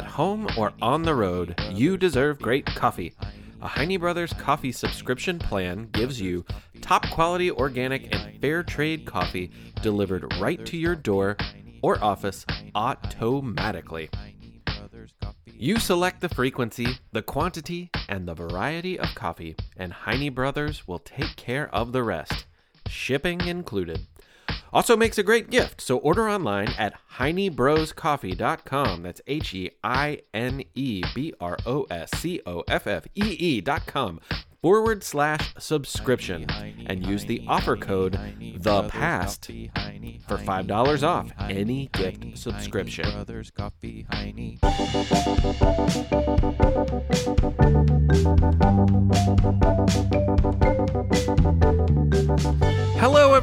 At home or on the road, you deserve great coffee. A Heine Brothers coffee subscription plan gives you top quality organic and fair trade coffee delivered right to your door or office automatically. You select the frequency, the quantity, and the variety of coffee, and Heine Brothers will take care of the rest, shipping included. Also makes a great gift, so order online at heinebroscoffee.com. That's H E I N E B R O S C O F F E E.com forward slash subscription and use the offer code the past for $5 off any gift subscription.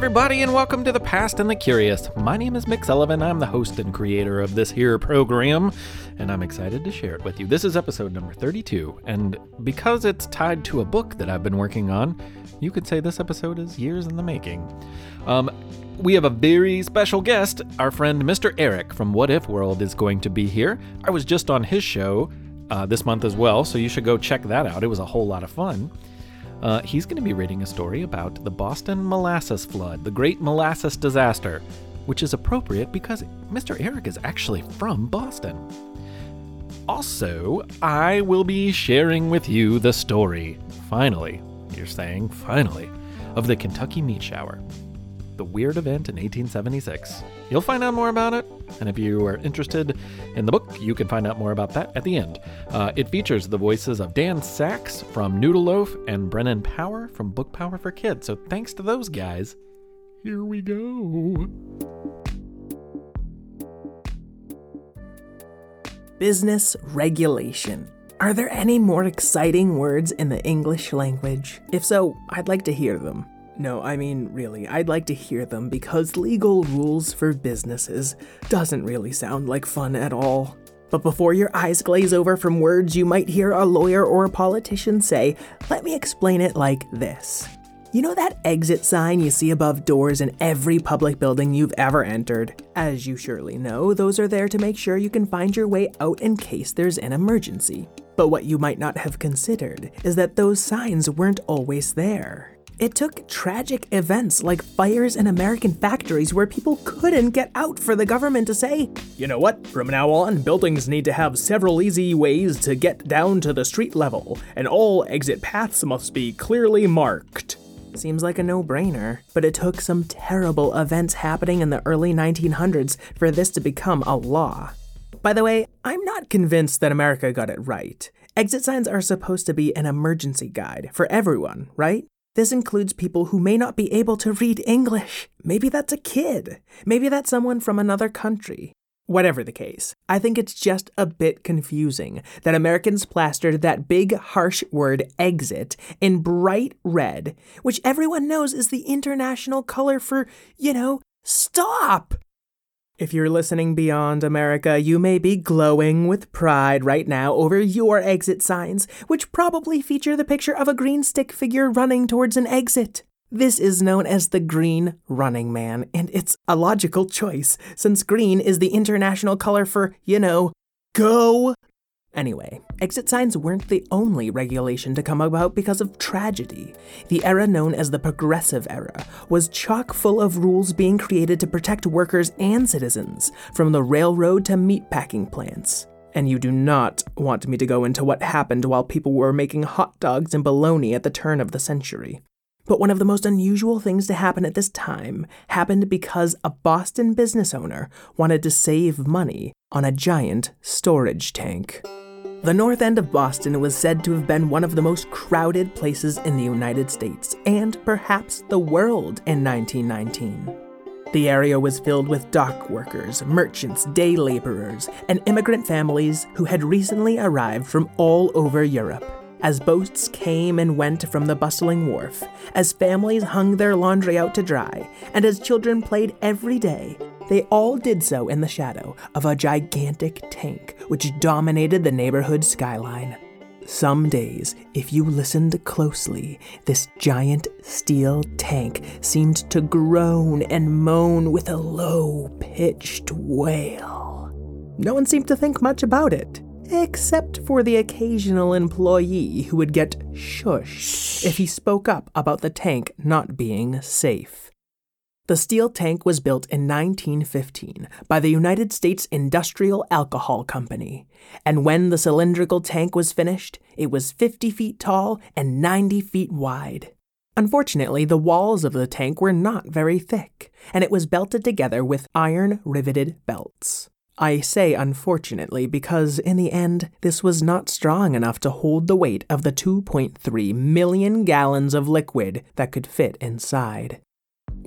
Everybody, and welcome to The Past and the Curious. My name is Mick Sullivan. I'm the host and creator of this here program, and I'm excited to share it with you. This is episode number 32, and because it's tied to a book that I've been working on, you could say this episode is years in the making. Um, we have a very special guest. Our friend Mr. Eric from What If World is going to be here. I was just on his show uh, this month as well, so you should go check that out. It was a whole lot of fun. Uh, he's going to be reading a story about the Boston molasses flood, the Great Molasses Disaster, which is appropriate because Mr. Eric is actually from Boston. Also, I will be sharing with you the story, finally, you're saying finally, of the Kentucky Meat Shower the weird event in 1876. You'll find out more about it, and if you are interested in the book, you can find out more about that at the end. Uh, it features the voices of Dan Saks from Noodle Loaf and Brennan Power from Book Power for Kids. So thanks to those guys. Here we go. Business regulation. Are there any more exciting words in the English language? If so, I'd like to hear them. No, I mean, really, I'd like to hear them because legal rules for businesses doesn't really sound like fun at all. But before your eyes glaze over from words you might hear a lawyer or a politician say, let me explain it like this. You know that exit sign you see above doors in every public building you've ever entered? As you surely know, those are there to make sure you can find your way out in case there's an emergency. But what you might not have considered is that those signs weren't always there. It took tragic events like fires in American factories where people couldn't get out for the government to say, you know what, from now on, buildings need to have several easy ways to get down to the street level, and all exit paths must be clearly marked. Seems like a no brainer, but it took some terrible events happening in the early 1900s for this to become a law. By the way, I'm not convinced that America got it right. Exit signs are supposed to be an emergency guide for everyone, right? This includes people who may not be able to read English. Maybe that's a kid. Maybe that's someone from another country. Whatever the case, I think it's just a bit confusing that Americans plastered that big, harsh word exit in bright red, which everyone knows is the international color for, you know, stop. If you're listening beyond America, you may be glowing with pride right now over your exit signs, which probably feature the picture of a green stick figure running towards an exit. This is known as the Green Running Man, and it's a logical choice, since green is the international color for, you know, go Anyway, exit signs weren't the only regulation to come about because of tragedy. The era known as the Progressive Era was chock full of rules being created to protect workers and citizens, from the railroad to meatpacking plants. And you do not want me to go into what happened while people were making hot dogs and bologna at the turn of the century. But one of the most unusual things to happen at this time happened because a Boston business owner wanted to save money on a giant storage tank. The north end of Boston was said to have been one of the most crowded places in the United States and perhaps the world in 1919. The area was filled with dock workers, merchants, day laborers, and immigrant families who had recently arrived from all over Europe. As boats came and went from the bustling wharf, as families hung their laundry out to dry, and as children played every day, they all did so in the shadow of a gigantic tank which dominated the neighborhood skyline. Some days, if you listened closely, this giant steel tank seemed to groan and moan with a low pitched wail. No one seemed to think much about it. except for the occasional employee who would get shushed if he spoke up about the tank not being safe. The steel tank was built in 1915 by the United States Industrial Alcohol Company, and when the cylindrical tank was finished, it was 50 feet tall and 90 feet wide. Unfortunately, the walls of the tank were not very thick, and it was belted together with iron riveted belts. I say unfortunately because, in the end, this was not strong enough to hold the weight of the 2.3 million gallons of liquid that could fit inside.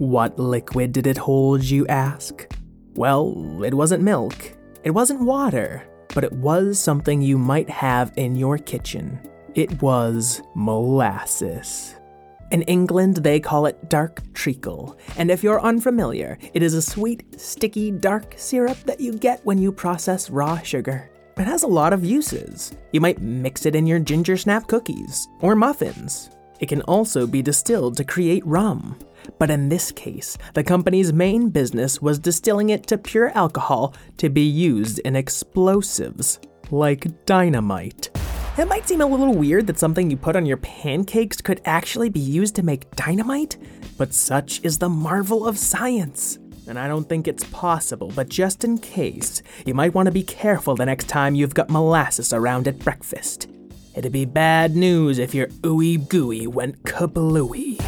What liquid did it hold, you ask? Well, it wasn't milk, it wasn't water, but it was something you might have in your kitchen. It was molasses. In England, they call it dark treacle, and if you're unfamiliar, it is a sweet, sticky, dark syrup that you get when you process raw sugar. It has a lot of uses. You might mix it in your ginger snap cookies or muffins. It can also be distilled to create rum. But in this case, the company's main business was distilling it to pure alcohol to be used in explosives, like dynamite. It might seem a little weird that something you put on your pancakes could actually be used to make dynamite, but such is the marvel of science. And I don't think it's possible, but just in case, you might want to be careful the next time you've got molasses around at breakfast. It'd be bad news if your ooey gooey went kablooey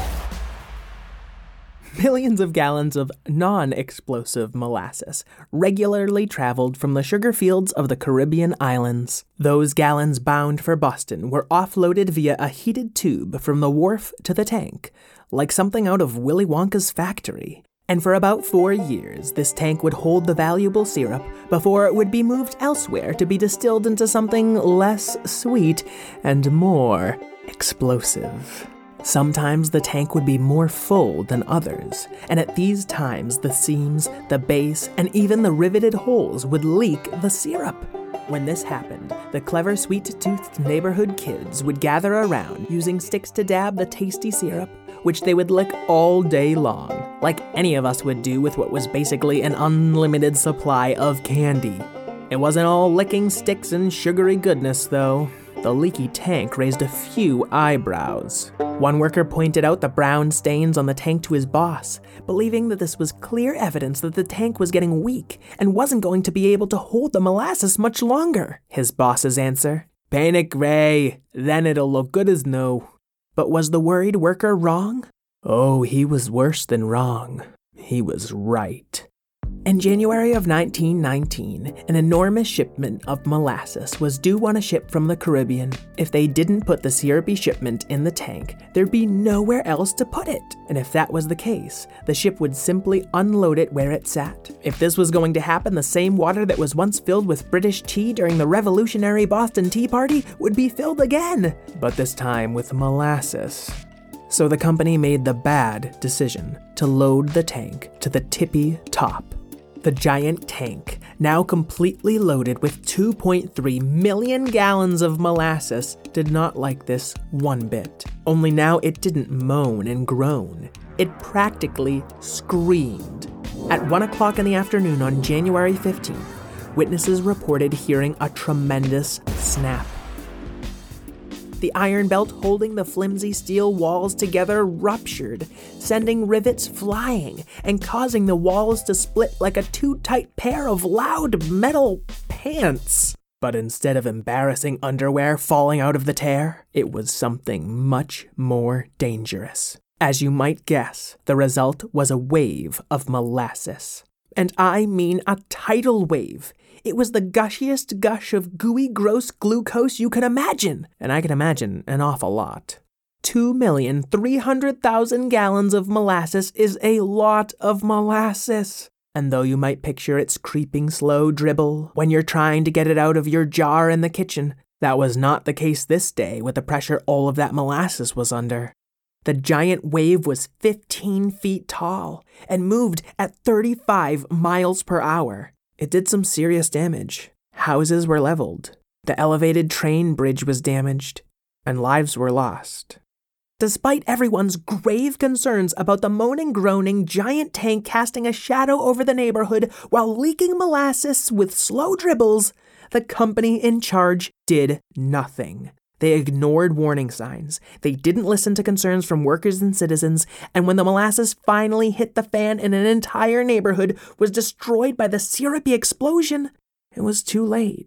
millions of gallons of non explosive molasses regularly traveled from the sugar fields of the Caribbean islands. Those gallons bound for Boston were offloaded via a heated tube from the wharf to the tank, like something out of Willy Wonka's factory. And for about four years, this tank would hold the valuable syrup before it would be moved elsewhere to be distilled into something less sweet and more explosive. Sometimes the tank would be more full than others, and at these times the seams, the base, and even the riveted holes would leak the syrup. When this happened, the clever sweet toothed neighborhood kids would gather around using sticks to dab the tasty syrup, which they would lick all day long, like any of us would do with what was basically an unlimited supply of candy. It wasn't all licking sticks and sugary goodness, though. The leaky tank raised a few eyebrows. One worker pointed out the brown stains on the tank to his boss, believing that this was clear evidence that the tank was getting weak and wasn't going to be able to hold the molasses much longer. His boss's answer Paint it gray, then it'll look good as new. But was the worried worker wrong? Oh, he was worse than wrong. He was right. In January of 1919, an enormous shipment of molasses was due on a ship from the Caribbean. If they didn't put the syrupy shipment in the tank, there'd be nowhere else to put it. And if that was the case, the ship would simply unload it where it sat. If this was going to happen, the same water that was once filled with British tea during the revolutionary Boston Tea Party would be filled again, but this time with molasses. So the company made the bad decision to load the tank to the tippy top. The giant tank, now completely loaded with 2.3 million gallons of molasses, did not like this one bit. Only now it didn't moan and groan. It practically screamed. At 1 o'clock in the afternoon on January 15th, witnesses reported hearing a tremendous snap the iron belt holding the flimsy steel walls together ruptured, sending rivets flying and causing the walls to split like a too tight pair of loud metal pants. But instead of embarrassing underwear falling out of the tear, it was something much more dangerous. As you might guess, the result was a wave of molasses. And I mean a tidal wave. It was the gushiest gush of gooey, gross glucose you can imagine, and I can imagine an awful lot. 2,300,000 gallons of molasses is a lot of molasses. And though you might picture its creeping slow dribble when you're trying to get it out of your jar in the kitchen, that was not the case this day with the pressure all of that molasses was under. The giant wave was 15 feet tall and moved at 35 miles per hour. It did some serious damage. Houses were leveled, the elevated train bridge was damaged, and lives were lost. Despite everyone's grave concerns about the moaning, groaning giant tank casting a shadow over the neighborhood while leaking molasses with slow dribbles, the company in charge did nothing. They ignored warning signs. They didn't listen to concerns from workers and citizens, and when the molasses finally hit the fan and an entire neighborhood was destroyed by the syrupy explosion, it was too late.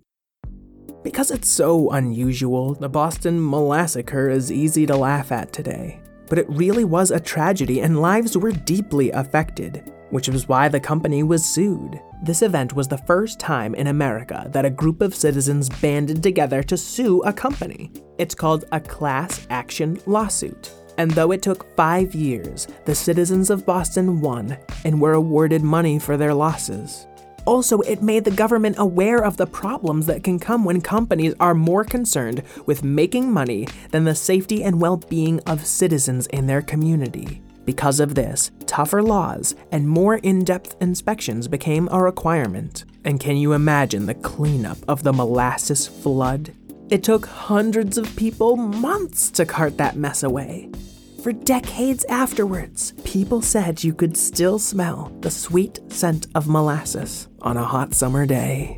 Because it's so unusual, the Boston Molassacre is easy to laugh at today. But it really was a tragedy and lives were deeply affected, which was why the company was sued. This event was the first time in America that a group of citizens banded together to sue a company. It's called a class action lawsuit. And though it took five years, the citizens of Boston won and were awarded money for their losses. Also, it made the government aware of the problems that can come when companies are more concerned with making money than the safety and well being of citizens in their community. Because of this, tougher laws and more in depth inspections became a requirement. And can you imagine the cleanup of the molasses flood? It took hundreds of people months to cart that mess away. For decades afterwards, people said you could still smell the sweet scent of molasses on a hot summer day.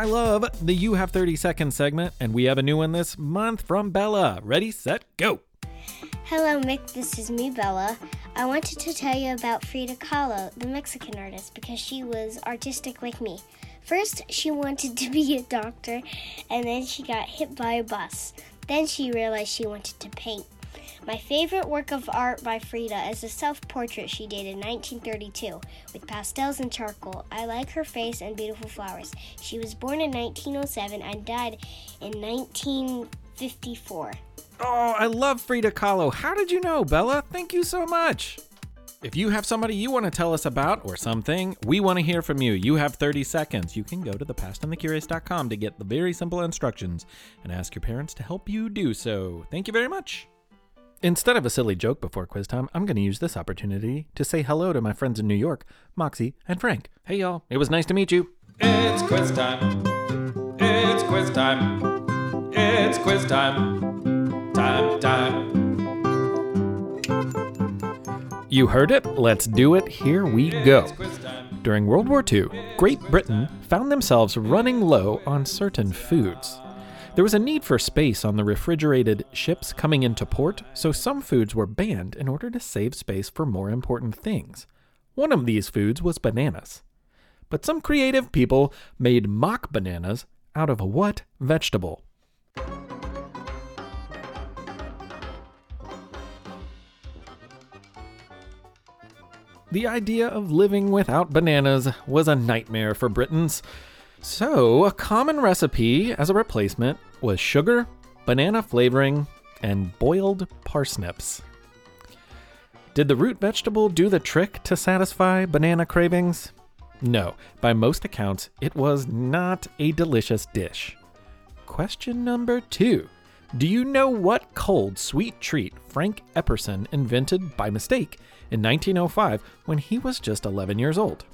I love the You Have 30 Seconds segment, and we have a new one this month from Bella. Ready, set, go. Hello, Mick. This is me, Bella. I wanted to tell you about Frida Kahlo, the Mexican artist, because she was artistic like me. First, she wanted to be a doctor, and then she got hit by a bus. Then she realized she wanted to paint. My favorite work of art by Frida is a self portrait she did in 1932 with pastels and charcoal. I like her face and beautiful flowers. She was born in 1907 and died in 1954. Oh, I love Frida Kahlo. How did you know, Bella? Thank you so much. If you have somebody you want to tell us about or something, we want to hear from you. You have 30 seconds. You can go to thepastandthecurious.com to get the very simple instructions and ask your parents to help you do so. Thank you very much. Instead of a silly joke before quiz time, I'm going to use this opportunity to say hello to my friends in New York, Moxie and Frank. Hey, y'all. It was nice to meet you. It's quiz time. It's quiz time. It's quiz time. Time, time. You heard it. Let's do it. Here we go. Quiz time. During World War II, Great Britain found themselves running low on certain foods. There was a need for space on the refrigerated ships coming into port, so some foods were banned in order to save space for more important things. One of these foods was bananas. But some creative people made mock bananas out of a what vegetable? The idea of living without bananas was a nightmare for Britons. So, a common recipe as a replacement was sugar, banana flavoring, and boiled parsnips. Did the root vegetable do the trick to satisfy banana cravings? No, by most accounts, it was not a delicious dish. Question number two Do you know what cold, sweet treat Frank Epperson invented by mistake in 1905 when he was just 11 years old?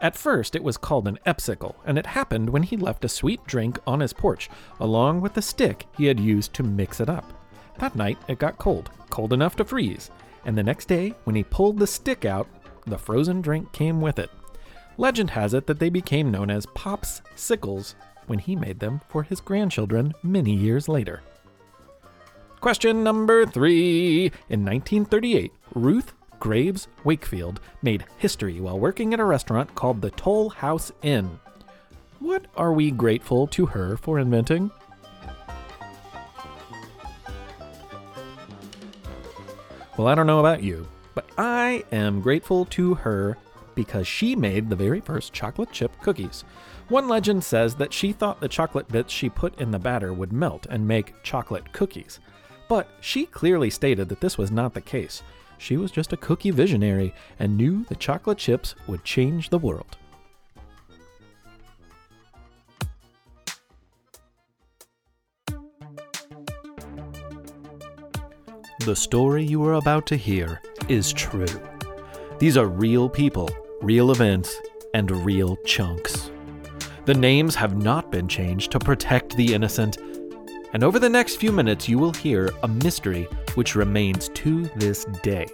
At first, it was called an epsicle, and it happened when he left a sweet drink on his porch, along with the stick he had used to mix it up. That night, it got cold, cold enough to freeze, and the next day, when he pulled the stick out, the frozen drink came with it. Legend has it that they became known as Pop's Sickles when he made them for his grandchildren many years later. Question number three. In 1938, Ruth Graves Wakefield made history while working at a restaurant called the Toll House Inn. What are we grateful to her for inventing? Well, I don't know about you, but I am grateful to her because she made the very first chocolate chip cookies. One legend says that she thought the chocolate bits she put in the batter would melt and make chocolate cookies. But she clearly stated that this was not the case. She was just a cookie visionary and knew the chocolate chips would change the world. The story you are about to hear is true. These are real people, real events, and real chunks. The names have not been changed to protect the innocent. And over the next few minutes, you will hear a mystery which remains to this day.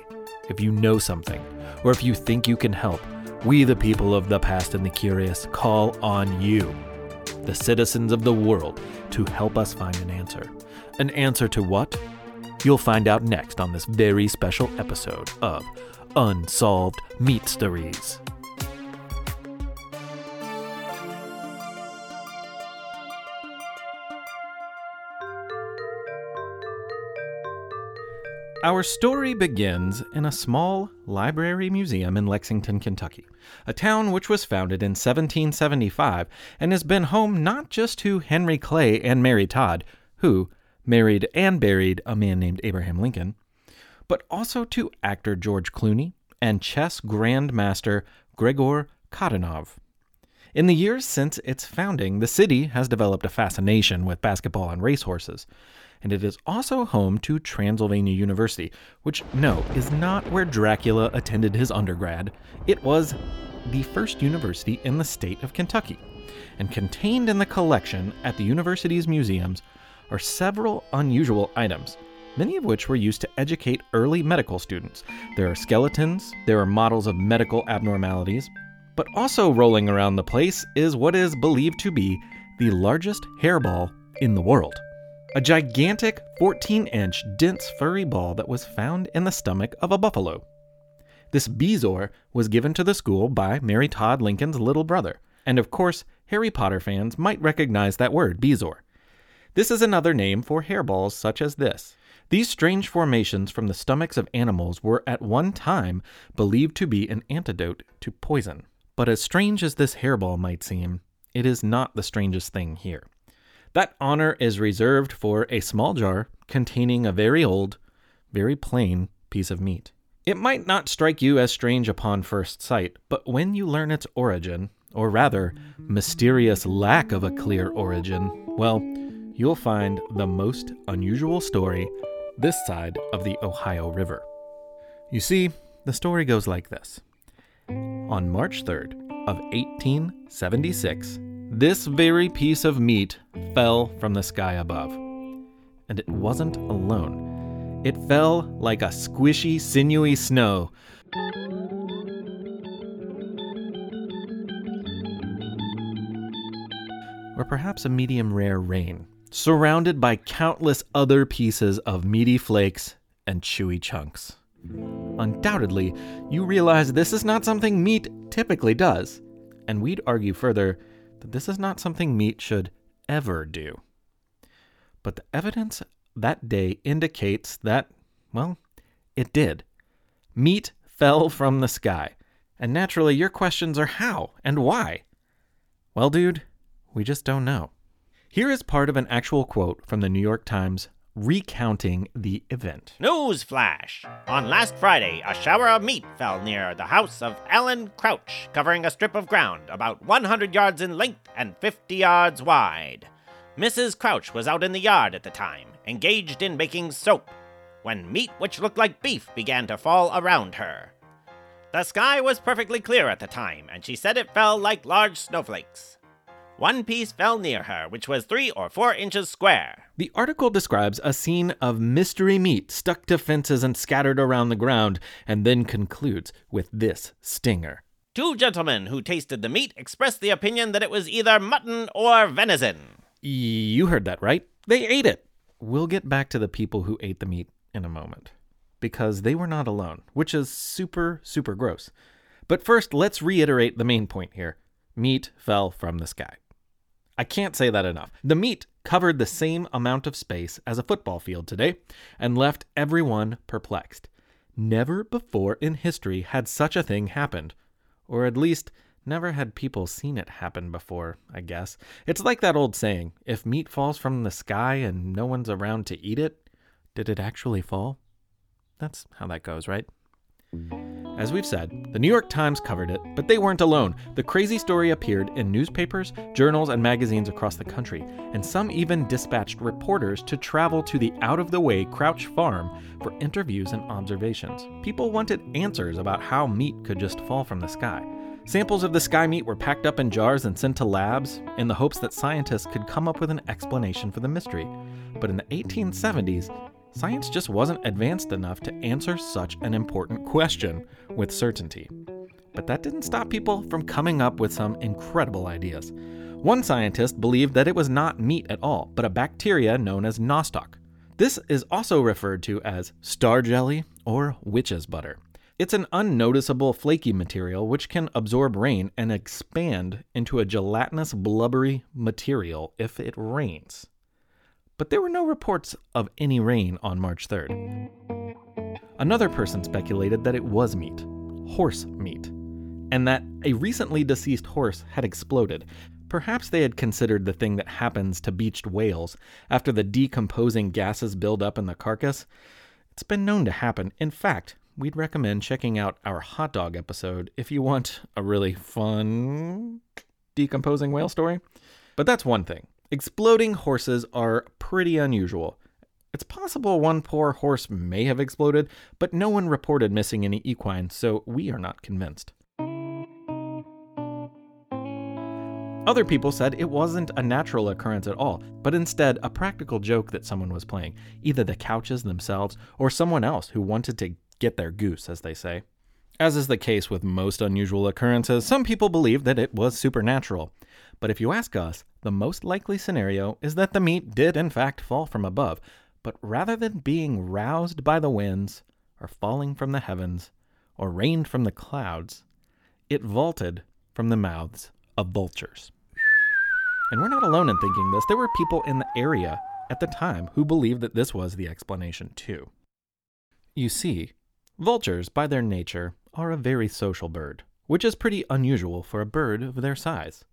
If you know something, or if you think you can help, we, the people of the past and the curious, call on you, the citizens of the world, to help us find an answer. An answer to what? You'll find out next on this very special episode of Unsolved Meat Our story begins in a small library museum in Lexington, Kentucky, a town which was founded in 1775 and has been home not just to Henry Clay and Mary Todd, who married and buried a man named Abraham Lincoln, but also to actor George Clooney and chess grandmaster Gregor Khadanov. In the years since its founding, the city has developed a fascination with basketball and racehorses, and it is also home to Transylvania University, which, no, is not where Dracula attended his undergrad. It was the first university in the state of Kentucky. And contained in the collection at the university's museums are several unusual items, many of which were used to educate early medical students. There are skeletons, there are models of medical abnormalities, but also rolling around the place is what is believed to be the largest hairball in the world a gigantic 14 inch dense furry ball that was found in the stomach of a buffalo. This bezoar was given to the school by Mary Todd Lincoln's little brother, and of course, Harry Potter fans might recognize that word, bezoar. This is another name for hairballs such as this. These strange formations from the stomachs of animals were at one time believed to be an antidote to poison. But as strange as this hairball might seem, it is not the strangest thing here. That honor is reserved for a small jar containing a very old, very plain piece of meat. It might not strike you as strange upon first sight, but when you learn its origin, or rather, mysterious lack of a clear origin, well, you'll find the most unusual story this side of the Ohio River. You see, the story goes like this. On March 3rd of 1876, this very piece of meat fell from the sky above. And it wasn't alone. It fell like a squishy, sinewy snow. Or perhaps a medium rare rain, surrounded by countless other pieces of meaty flakes and chewy chunks. Undoubtedly, you realize this is not something meat typically does. And we'd argue further that this is not something meat should ever do. But the evidence that day indicates that, well, it did. Meat fell from the sky. And naturally, your questions are how and why? Well, dude, we just don't know. Here is part of an actual quote from the New York Times recounting the event. News flash! On last Friday, a shower of meat fell near the house of Allen Crouch, covering a strip of ground about 100 yards in length and 50 yards wide. Mrs. Crouch was out in the yard at the time, engaged in making soap, when meat which looked like beef began to fall around her. The sky was perfectly clear at the time, and she said it fell like large snowflakes. One piece fell near her, which was three or four inches square. The article describes a scene of mystery meat stuck to fences and scattered around the ground, and then concludes with this stinger. Two gentlemen who tasted the meat expressed the opinion that it was either mutton or venison. You heard that right. They ate it. We'll get back to the people who ate the meat in a moment, because they were not alone, which is super, super gross. But first, let's reiterate the main point here meat fell from the sky. I can't say that enough. The meat covered the same amount of space as a football field today and left everyone perplexed. Never before in history had such a thing happened. Or at least, never had people seen it happen before, I guess. It's like that old saying if meat falls from the sky and no one's around to eat it, did it actually fall? That's how that goes, right? As we've said, the New York Times covered it, but they weren't alone. The crazy story appeared in newspapers, journals, and magazines across the country, and some even dispatched reporters to travel to the out of the way Crouch Farm for interviews and observations. People wanted answers about how meat could just fall from the sky. Samples of the sky meat were packed up in jars and sent to labs in the hopes that scientists could come up with an explanation for the mystery. But in the 1870s, science just wasn't advanced enough to answer such an important question with certainty. But that didn't stop people from coming up with some incredible ideas. One scientist believed that it was not meat at all, but a bacteria known as nostoc. This is also referred to as star jelly or witch's butter. It's an unnoticeable flaky material which can absorb rain and expand into a gelatinous blubbery material if it rains. But there were no reports of any rain on March 3rd. Another person speculated that it was meat, horse meat, and that a recently deceased horse had exploded. Perhaps they had considered the thing that happens to beached whales after the decomposing gases build up in the carcass. It's been known to happen. In fact, we'd recommend checking out our hot dog episode if you want a really fun decomposing whale story. But that's one thing. Exploding horses are pretty unusual. It's possible one poor horse may have exploded, but no one reported missing any equine, so we are not convinced. Other people said it wasn't a natural occurrence at all, but instead a practical joke that someone was playing, either the Crouches themselves or someone else who wanted to get their goose, as they say. As is the case with most unusual occurrences, some people believe that it was supernatural. But if you ask us, the most likely scenario is that the meat did in fact fall from above, but rather than being roused by the winds, or falling from the heavens, or rained from the clouds, it vaulted from the mouths of vultures. And we're not alone in thinking this. There were people in the area at the time who believed that this was the explanation, too. You see, vultures, by their nature, are a very social bird, which is pretty unusual for a bird of their size.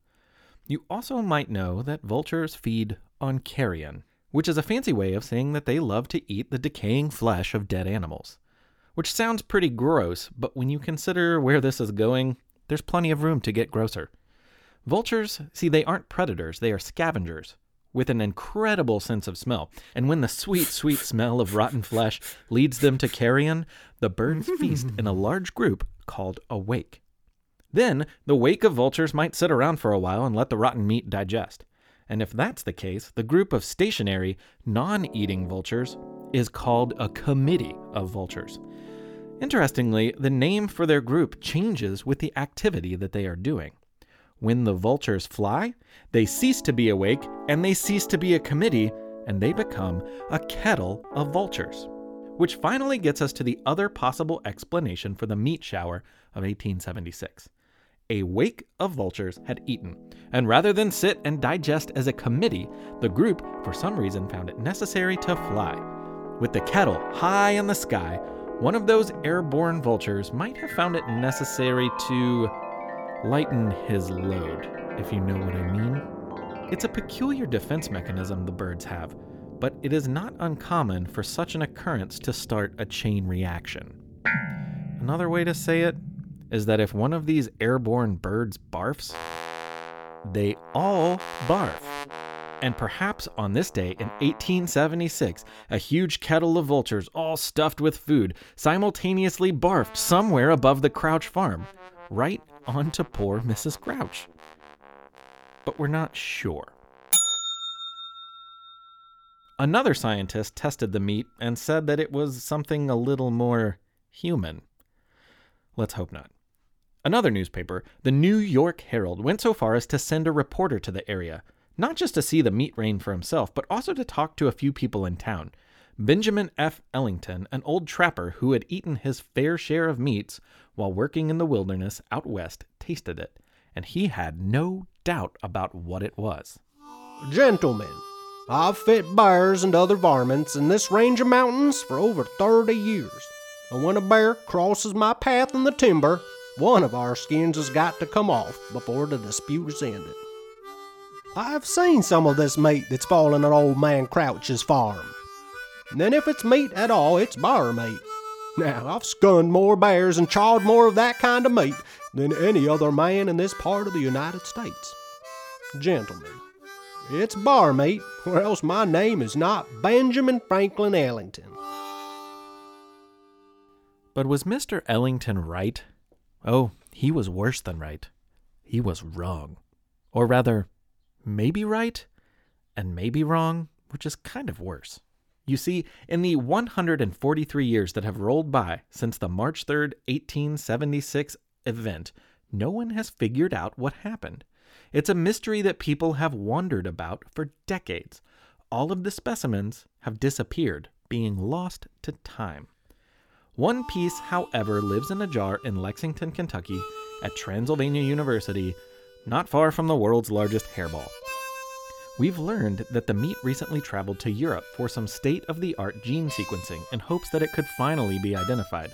You also might know that vultures feed on carrion, which is a fancy way of saying that they love to eat the decaying flesh of dead animals. Which sounds pretty gross, but when you consider where this is going, there's plenty of room to get grosser. Vultures, see, they aren't predators, they are scavengers with an incredible sense of smell. And when the sweet, sweet smell of rotten flesh leads them to carrion, the birds feast in a large group called a wake. Then the wake of vultures might sit around for a while and let the rotten meat digest. And if that's the case, the group of stationary, non eating vultures is called a committee of vultures. Interestingly, the name for their group changes with the activity that they are doing. When the vultures fly, they cease to be awake and they cease to be a committee and they become a kettle of vultures. Which finally gets us to the other possible explanation for the meat shower of 1876. A wake of vultures had eaten, and rather than sit and digest as a committee, the group, for some reason, found it necessary to fly. With the kettle high in the sky, one of those airborne vultures might have found it necessary to lighten his load, if you know what I mean. It's a peculiar defense mechanism the birds have, but it is not uncommon for such an occurrence to start a chain reaction. Another way to say it is that if one of these airborne birds barfs, they all barf. And perhaps on this day in 1876, a huge kettle of vultures, all stuffed with food, simultaneously barfed somewhere above the Crouch farm, right onto poor Mrs. Crouch. But we're not sure. Another scientist tested the meat and said that it was something a little more human. Let's hope not. Another newspaper, the New York Herald, went so far as to send a reporter to the area, not just to see the meat rain for himself, but also to talk to a few people in town. Benjamin F. Ellington, an old trapper who had eaten his fair share of meats while working in the wilderness out west, tasted it, and he had no doubt about what it was. Gentlemen, I've fed bears and other varmints in this range of mountains for over 30 years. And when a bear crosses my path in the timber, one of our skins has got to come off before the dispute is ended. I've seen some of this meat that's fallen on old man Crouch's farm. And if it's meat at all, it's bear meat. Now, I've skunned more bears and chawed more of that kind of meat than any other man in this part of the United States. Gentlemen, it's bar meat, or else my name is not Benjamin Franklin Ellington. But was Mr. Ellington right? Oh, he was worse than right. He was wrong. Or rather, maybe right and maybe wrong. which is kind of worse. You see, in the 143 years that have rolled by since the March 3rd, 1876 event, no one has figured out what happened. It's a mystery that people have wondered about for decades. All of the specimens have disappeared, being lost to time. One piece, however, lives in a jar in Lexington, Kentucky, at Transylvania University, not far from the world's largest hairball. We've learned that the meat recently traveled to Europe for some state of the art gene sequencing in hopes that it could finally be identified.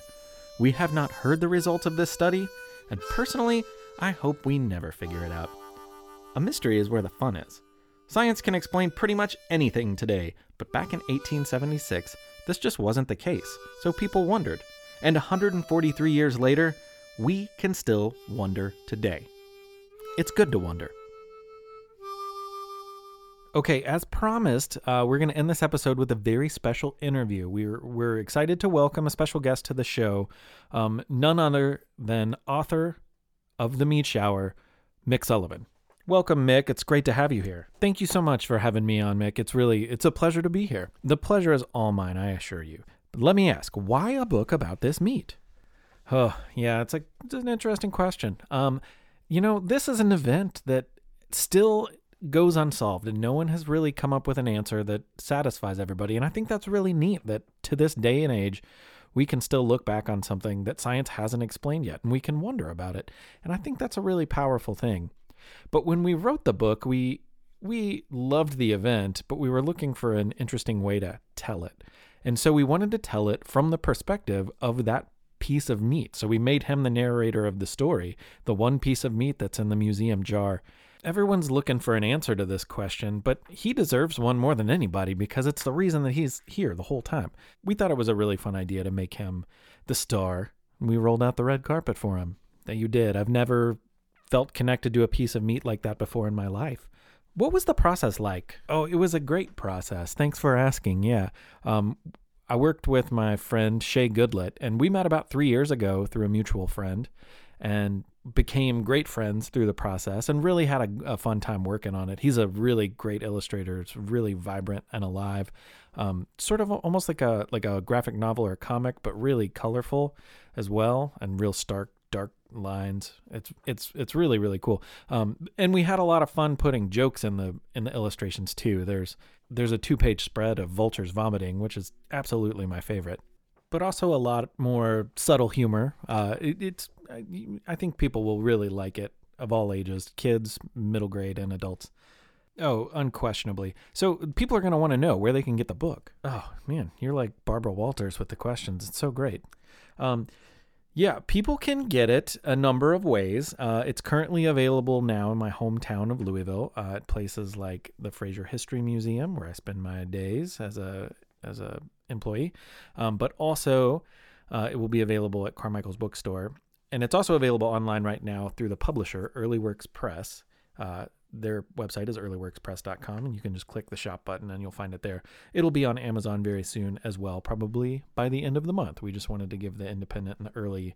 We have not heard the results of this study, and personally, I hope we never figure it out. A mystery is where the fun is. Science can explain pretty much anything today, but back in 1876, this just wasn't the case, so people wondered. And 143 years later, we can still wonder today. It's good to wonder. Okay, as promised, uh, we're going to end this episode with a very special interview. We're we're excited to welcome a special guest to the show, um, none other than author of the Meat Shower, Mick Sullivan. Welcome, Mick. It's great to have you here. Thank you so much for having me on, Mick. It's really it's a pleasure to be here. The pleasure is all mine, I assure you. But let me ask, why a book about this meat? Oh, yeah, it's a it's an interesting question. Um, you know, this is an event that still goes unsolved and no one has really come up with an answer that satisfies everybody. And I think that's really neat that to this day and age, we can still look back on something that science hasn't explained yet and we can wonder about it. And I think that's a really powerful thing. But when we wrote the book, we we loved the event, but we were looking for an interesting way to tell it. And so we wanted to tell it from the perspective of that piece of meat. So we made him the narrator of the story, the one piece of meat that's in the museum jar. Everyone's looking for an answer to this question, but he deserves one more than anybody because it's the reason that he's here the whole time. We thought it was a really fun idea to make him the star. We rolled out the red carpet for him. That you did. I've never felt connected to a piece of meat like that before in my life. What was the process like? Oh, it was a great process. Thanks for asking. Yeah. Um, I worked with my friend Shay Goodlet, and we met about three years ago through a mutual friend and became great friends through the process and really had a, a fun time working on it. He's a really great illustrator. It's really vibrant and alive. Um, sort of almost like a like a graphic novel or a comic, but really colorful as well and real stark dark lines. It's it's it's really really cool. Um, and we had a lot of fun putting jokes in the in the illustrations too. There's there's a two page spread of vultures vomiting, which is absolutely my favorite, but also a lot more subtle humor. Uh, it, it's I, I think people will really like it of all ages, kids, middle grade, and adults. Oh, unquestionably. So people are going to want to know where they can get the book. Oh man, you're like Barbara Walters with the questions. It's so great. Um, yeah, people can get it a number of ways. Uh, it's currently available now in my hometown of Louisville uh, at places like the Frazier History Museum, where I spend my days as a as a employee, um, but also uh, it will be available at Carmichael's Bookstore, and it's also available online right now through the publisher Early Works Press. Their website is earlyworkspress.com, and you can just click the shop button and you'll find it there. It'll be on Amazon very soon as well, probably by the end of the month. We just wanted to give the independent and the early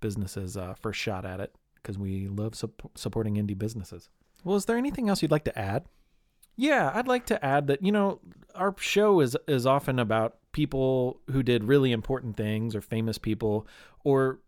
businesses uh, first shot at it because we love sup- supporting indie businesses. Well, is there anything else you'd like to add? Yeah, I'd like to add that you know our show is is often about people who did really important things or famous people or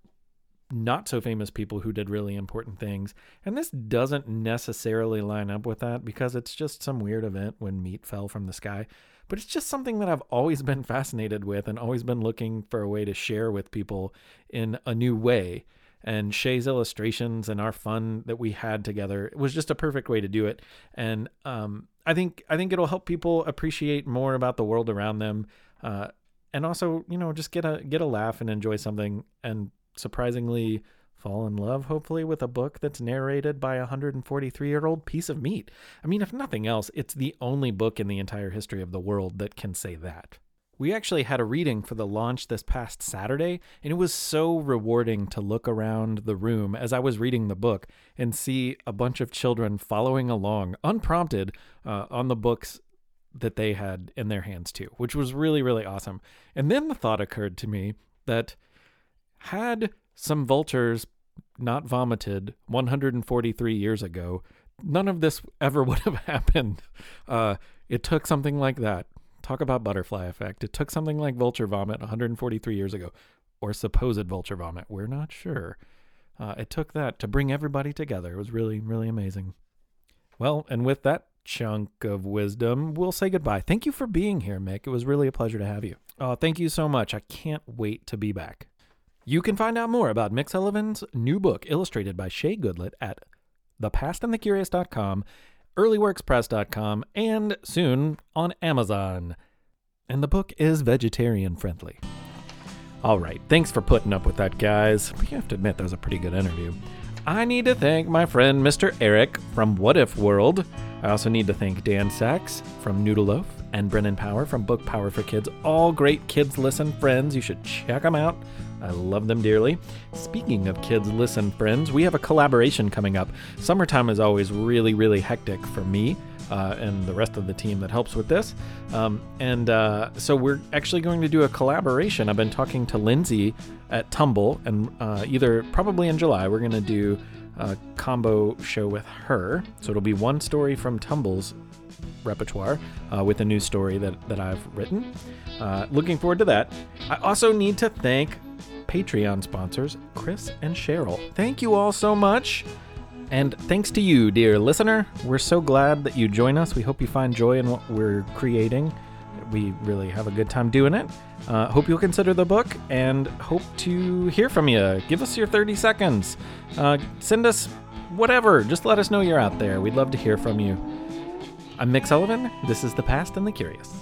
not so famous people who did really important things. And this doesn't necessarily line up with that because it's just some weird event when meat fell from the sky. But it's just something that I've always been fascinated with and always been looking for a way to share with people in a new way. And Shay's illustrations and our fun that we had together was just a perfect way to do it. And um, I think I think it'll help people appreciate more about the world around them, uh, and also you know just get a get a laugh and enjoy something and surprisingly fall in love, hopefully, with a book that's narrated by a 143 year old piece of meat. I mean, if nothing else, it's the only book in the entire history of the world that can say that. We actually had a reading for the launch this past Saturday, and it was so rewarding to look around the room as I was reading the book and see a bunch of children following along, unprompted, uh, on the books that they had in their hands too, which was really, really awesome. And then the thought occurred to me that had some vultures not vomited 143 years ago, none of this ever would have happened. Uh, It took something like that. Talk about butterfly effect. It took something like vulture vomit 143 years ago, or supposed vulture vomit. We're not sure. Uh, it took that to bring everybody together. It was really, really amazing. Well, and with that chunk of wisdom, we'll say goodbye. Thank you for being here, Mick. It was really a pleasure to have you. Oh, thank you so much. I can't wait to be back. You can find out more about Mick Sullivan's new book, illustrated by Shay Goodlett, at thepastandthecurious.com, earlyworkspress.com, and soon on Amazon. And the book is vegetarian friendly. All right, thanks for putting up with that, guys. You have to admit that was a pretty good interview. I need to thank my friend Mr. Eric from What If World. I also need to thank Dan Saks from Noodle Loaf and Brennan Power from Book Power for Kids. All great Kids Listen friends. You should check them out. I love them dearly. Speaking of Kids Listen friends, we have a collaboration coming up. Summertime is always really, really hectic for me. Uh, and the rest of the team that helps with this. Um, and uh, so we're actually going to do a collaboration. I've been talking to Lindsay at Tumble, and uh, either probably in July, we're going to do a combo show with her. So it'll be one story from Tumble's repertoire uh, with a new story that, that I've written. Uh, looking forward to that. I also need to thank Patreon sponsors, Chris and Cheryl. Thank you all so much. And thanks to you, dear listener. We're so glad that you join us. We hope you find joy in what we're creating. We really have a good time doing it. Uh, hope you'll consider the book and hope to hear from you. Give us your 30 seconds. Uh, send us whatever. Just let us know you're out there. We'd love to hear from you. I'm Mick Sullivan. This is The Past and the Curious.